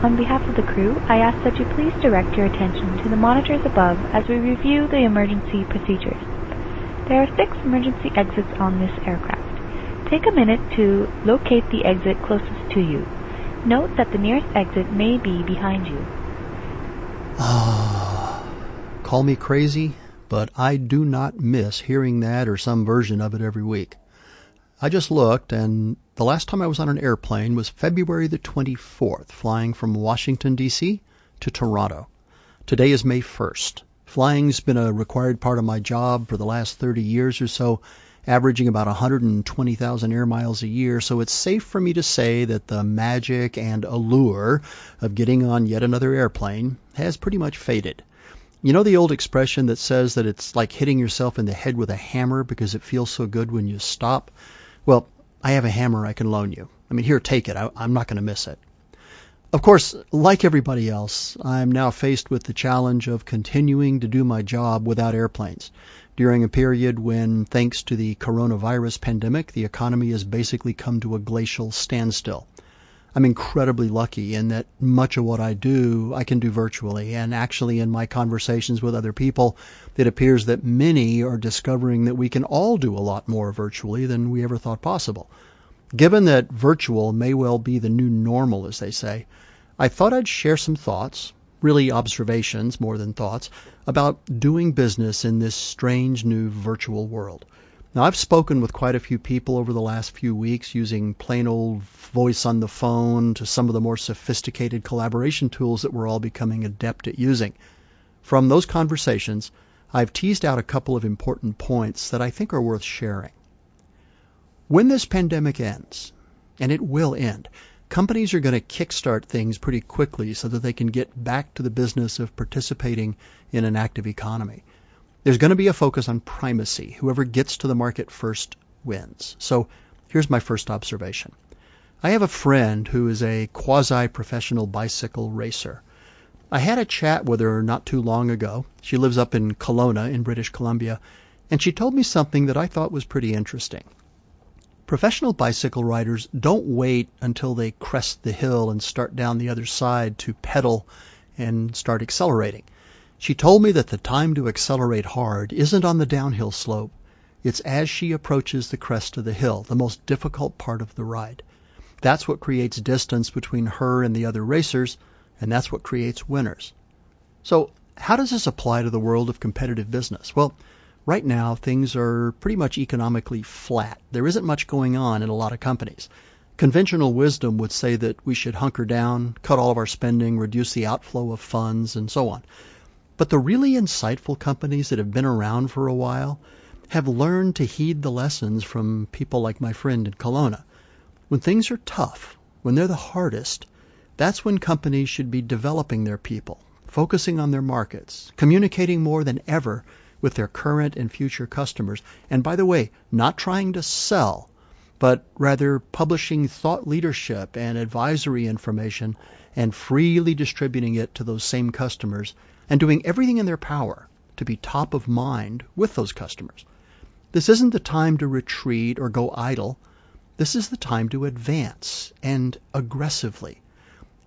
On behalf of the crew, I ask that you please direct your attention to the monitors above as we review the emergency procedures. There are six emergency exits on this aircraft. Take a minute to locate the exit closest to you. Note that the nearest exit may be behind you. Ah, call me crazy, but I do not miss hearing that or some version of it every week. I just looked, and the last time I was on an airplane was February the 24th, flying from Washington, D.C. to Toronto. Today is May 1st. Flying's been a required part of my job for the last 30 years or so, averaging about 120,000 air miles a year, so it's safe for me to say that the magic and allure of getting on yet another airplane has pretty much faded. You know the old expression that says that it's like hitting yourself in the head with a hammer because it feels so good when you stop? Well, I have a hammer I can loan you. I mean, here, take it. I, I'm not going to miss it. Of course, like everybody else, I'm now faced with the challenge of continuing to do my job without airplanes during a period when, thanks to the coronavirus pandemic, the economy has basically come to a glacial standstill. I'm incredibly lucky in that much of what I do I can do virtually. And actually, in my conversations with other people, it appears that many are discovering that we can all do a lot more virtually than we ever thought possible. Given that virtual may well be the new normal, as they say, I thought I'd share some thoughts, really observations more than thoughts, about doing business in this strange new virtual world. Now, I've spoken with quite a few people over the last few weeks using plain old voice on the phone to some of the more sophisticated collaboration tools that we're all becoming adept at using. From those conversations, I've teased out a couple of important points that I think are worth sharing. When this pandemic ends, and it will end, companies are going to kickstart things pretty quickly so that they can get back to the business of participating in an active economy. There's going to be a focus on primacy. Whoever gets to the market first wins. So here's my first observation. I have a friend who is a quasi professional bicycle racer. I had a chat with her not too long ago. She lives up in Kelowna in British Columbia, and she told me something that I thought was pretty interesting. Professional bicycle riders don't wait until they crest the hill and start down the other side to pedal and start accelerating. She told me that the time to accelerate hard isn't on the downhill slope. It's as she approaches the crest of the hill, the most difficult part of the ride. That's what creates distance between her and the other racers, and that's what creates winners. So, how does this apply to the world of competitive business? Well, right now things are pretty much economically flat. There isn't much going on in a lot of companies. Conventional wisdom would say that we should hunker down, cut all of our spending, reduce the outflow of funds, and so on. But the really insightful companies that have been around for a while have learned to heed the lessons from people like my friend in Kelowna. When things are tough, when they're the hardest, that's when companies should be developing their people, focusing on their markets, communicating more than ever with their current and future customers, and by the way, not trying to sell, but rather publishing thought leadership and advisory information and freely distributing it to those same customers and doing everything in their power to be top of mind with those customers. This isn't the time to retreat or go idle. This is the time to advance and aggressively.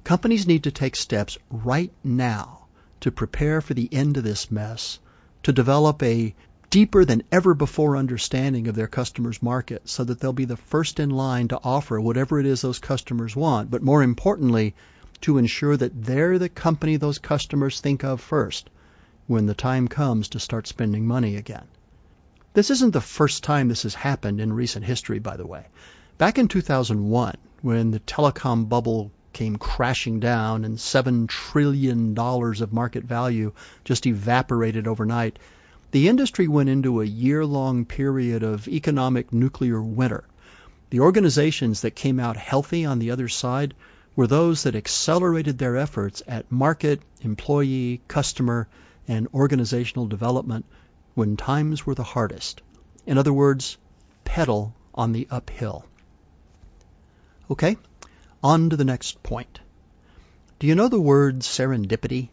Companies need to take steps right now to prepare for the end of this mess, to develop a deeper than ever before understanding of their customers' market so that they'll be the first in line to offer whatever it is those customers want, but more importantly, to ensure that they're the company those customers think of first when the time comes to start spending money again. This isn't the first time this has happened in recent history, by the way. Back in 2001, when the telecom bubble came crashing down and $7 trillion of market value just evaporated overnight, the industry went into a year long period of economic nuclear winter. The organizations that came out healthy on the other side were those that accelerated their efforts at market, employee, customer, and organizational development when times were the hardest. In other words, pedal on the uphill. Okay, on to the next point. Do you know the word serendipity?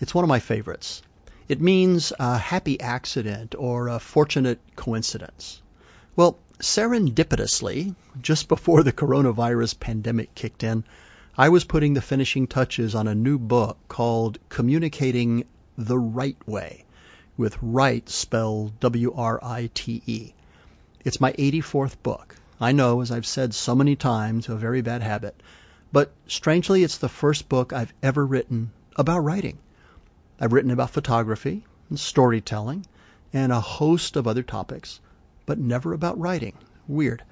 It's one of my favorites. It means a happy accident or a fortunate coincidence. Well, serendipitously, just before the coronavirus pandemic kicked in, I was putting the finishing touches on a new book called Communicating the Right Way, with right spelled W R I T E. It's my 84th book. I know, as I've said so many times, a very bad habit. But strangely, it's the first book I've ever written about writing. I've written about photography and storytelling and a host of other topics, but never about writing. Weird.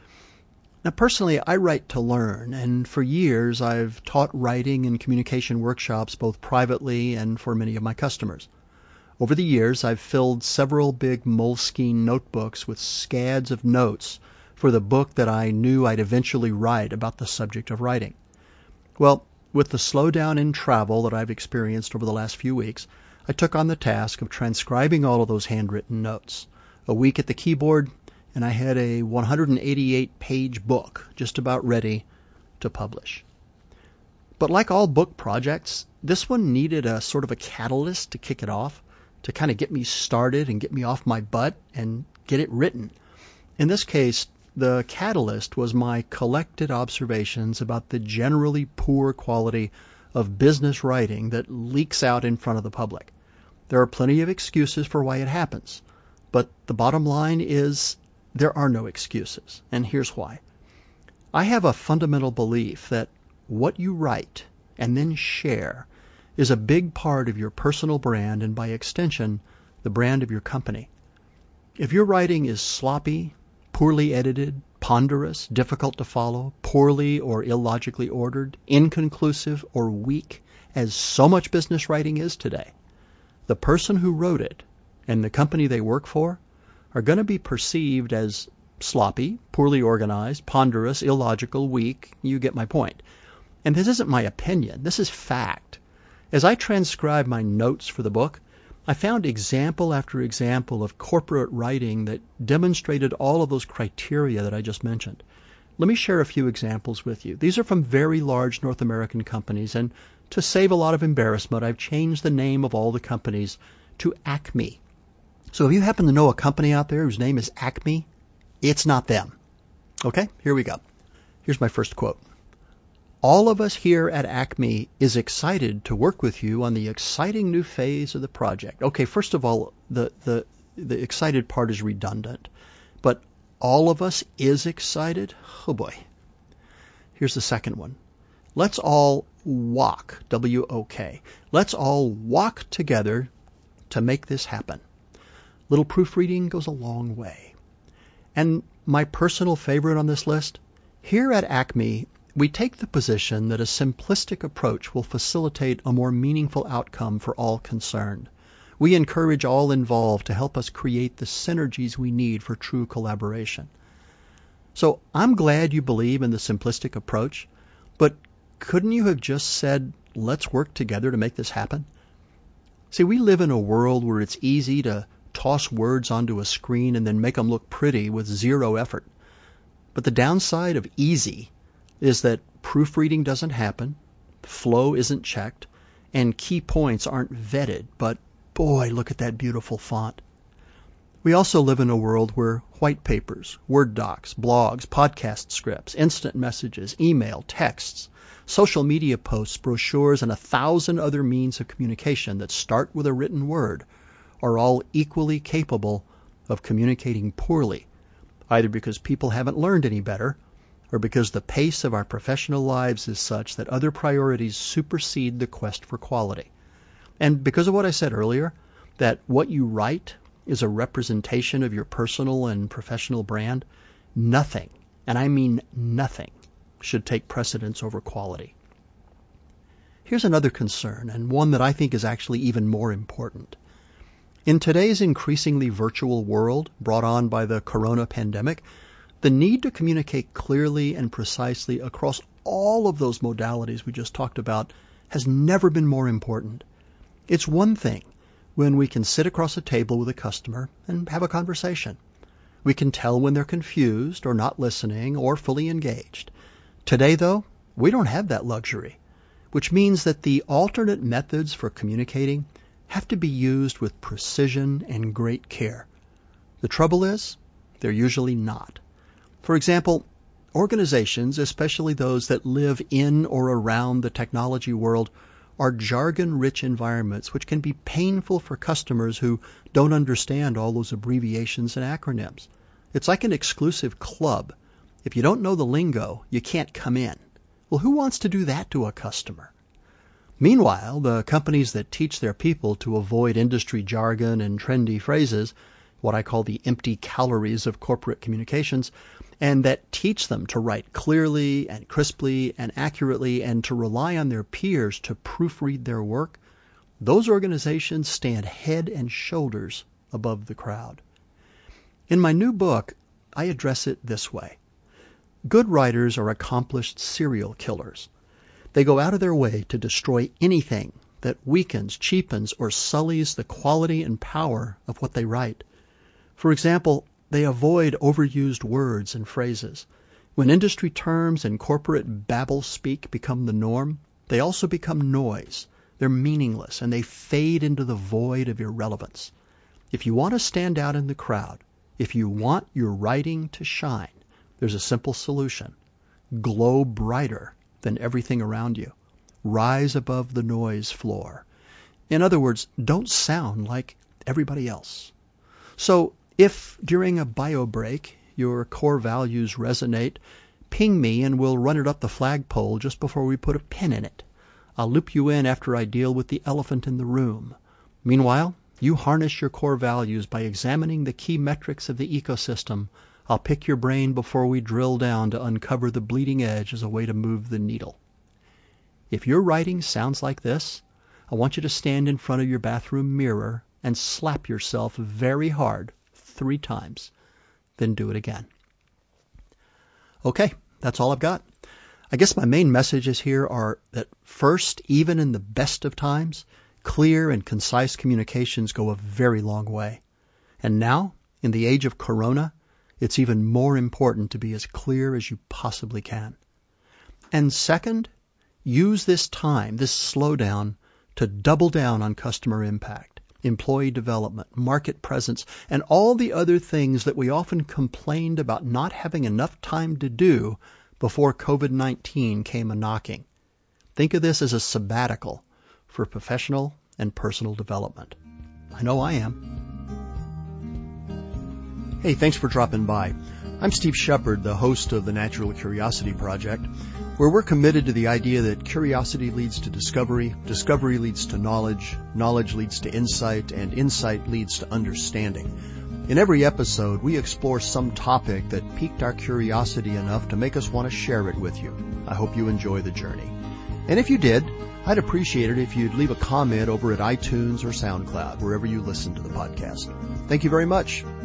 Now, personally, I write to learn, and for years I've taught writing and communication workshops both privately and for many of my customers. Over the years, I've filled several big Moleskine notebooks with scads of notes for the book that I knew I'd eventually write about the subject of writing. Well, with the slowdown in travel that I've experienced over the last few weeks, I took on the task of transcribing all of those handwritten notes. A week at the keyboard, and I had a 188 page book just about ready to publish. But like all book projects, this one needed a sort of a catalyst to kick it off, to kind of get me started and get me off my butt and get it written. In this case, the catalyst was my collected observations about the generally poor quality of business writing that leaks out in front of the public. There are plenty of excuses for why it happens, but the bottom line is there are no excuses, and here's why. I have a fundamental belief that what you write and then share is a big part of your personal brand and by extension, the brand of your company. If your writing is sloppy, poorly edited, ponderous, difficult to follow, poorly or illogically ordered, inconclusive or weak, as so much business writing is today, the person who wrote it and the company they work for are going to be perceived as sloppy, poorly organized, ponderous, illogical, weak. You get my point. And this isn't my opinion, this is fact. As I transcribed my notes for the book, I found example after example of corporate writing that demonstrated all of those criteria that I just mentioned. Let me share a few examples with you. These are from very large North American companies, and to save a lot of embarrassment, I've changed the name of all the companies to Acme. So if you happen to know a company out there whose name is Acme, it's not them. Okay, here we go. Here's my first quote. All of us here at Acme is excited to work with you on the exciting new phase of the project. Okay, first of all, the, the, the excited part is redundant, but all of us is excited? Oh boy. Here's the second one. Let's all walk, W O K. Let's all walk together to make this happen little proofreading goes a long way. And my personal favorite on this list, here at Acme, we take the position that a simplistic approach will facilitate a more meaningful outcome for all concerned. We encourage all involved to help us create the synergies we need for true collaboration. So I'm glad you believe in the simplistic approach, but couldn't you have just said, let's work together to make this happen? See, we live in a world where it's easy to toss words onto a screen and then make them look pretty with zero effort. But the downside of easy is that proofreading doesn't happen, flow isn't checked, and key points aren't vetted. But boy, look at that beautiful font. We also live in a world where white papers, Word docs, blogs, podcast scripts, instant messages, email, texts, social media posts, brochures, and a thousand other means of communication that start with a written word are all equally capable of communicating poorly, either because people haven't learned any better or because the pace of our professional lives is such that other priorities supersede the quest for quality. And because of what I said earlier, that what you write is a representation of your personal and professional brand, nothing, and I mean nothing, should take precedence over quality. Here's another concern, and one that I think is actually even more important. In today's increasingly virtual world brought on by the corona pandemic, the need to communicate clearly and precisely across all of those modalities we just talked about has never been more important. It's one thing when we can sit across a table with a customer and have a conversation. We can tell when they're confused or not listening or fully engaged. Today, though, we don't have that luxury, which means that the alternate methods for communicating have to be used with precision and great care. The trouble is, they're usually not. For example, Organizations, especially those that live in or around the technology world, are jargon rich environments which can be painful for customers who don't understand all those abbreviations and acronyms. It's like an exclusive club. If you don't know the lingo, you can't come in. Well, who wants to do that to a customer? Meanwhile, the companies that teach their people to avoid industry jargon and trendy phrases, what I call the empty calories of corporate communications, and that teach them to write clearly and crisply and accurately and to rely on their peers to proofread their work, those organizations stand head and shoulders above the crowd. In my new book, I address it this way. Good writers are accomplished serial killers. They go out of their way to destroy anything that weakens, cheapens, or sullies the quality and power of what they write. For example, they avoid overused words and phrases. When industry terms and corporate babble speak become the norm, they also become noise. They're meaningless and they fade into the void of irrelevance. If you want to stand out in the crowd, if you want your writing to shine, there's a simple solution. Glow brighter than everything around you. Rise above the noise floor. In other words, don't sound like everybody else. So if during a bio break your core values resonate, ping me and we'll run it up the flagpole just before we put a pin in it. I'll loop you in after I deal with the elephant in the room. Meanwhile, you harness your core values by examining the key metrics of the ecosystem. I'll pick your brain before we drill down to uncover the bleeding edge as a way to move the needle. If your writing sounds like this, I want you to stand in front of your bathroom mirror and slap yourself very hard three times, then do it again. Okay, that's all I've got. I guess my main messages here are that first, even in the best of times, clear and concise communications go a very long way. And now, in the age of corona, it's even more important to be as clear as you possibly can. And second, use this time, this slowdown, to double down on customer impact employee development, market presence, and all the other things that we often complained about not having enough time to do before COVID 19 came a knocking. Think of this as a sabbatical for professional and personal development. I know I am. Hey, thanks for dropping by. I'm Steve Shepard, the host of the Natural Curiosity Project, where we're committed to the idea that curiosity leads to discovery, discovery leads to knowledge, knowledge leads to insight, and insight leads to understanding. In every episode, we explore some topic that piqued our curiosity enough to make us want to share it with you. I hope you enjoy the journey. And if you did, I'd appreciate it if you'd leave a comment over at iTunes or SoundCloud, wherever you listen to the podcast. Thank you very much.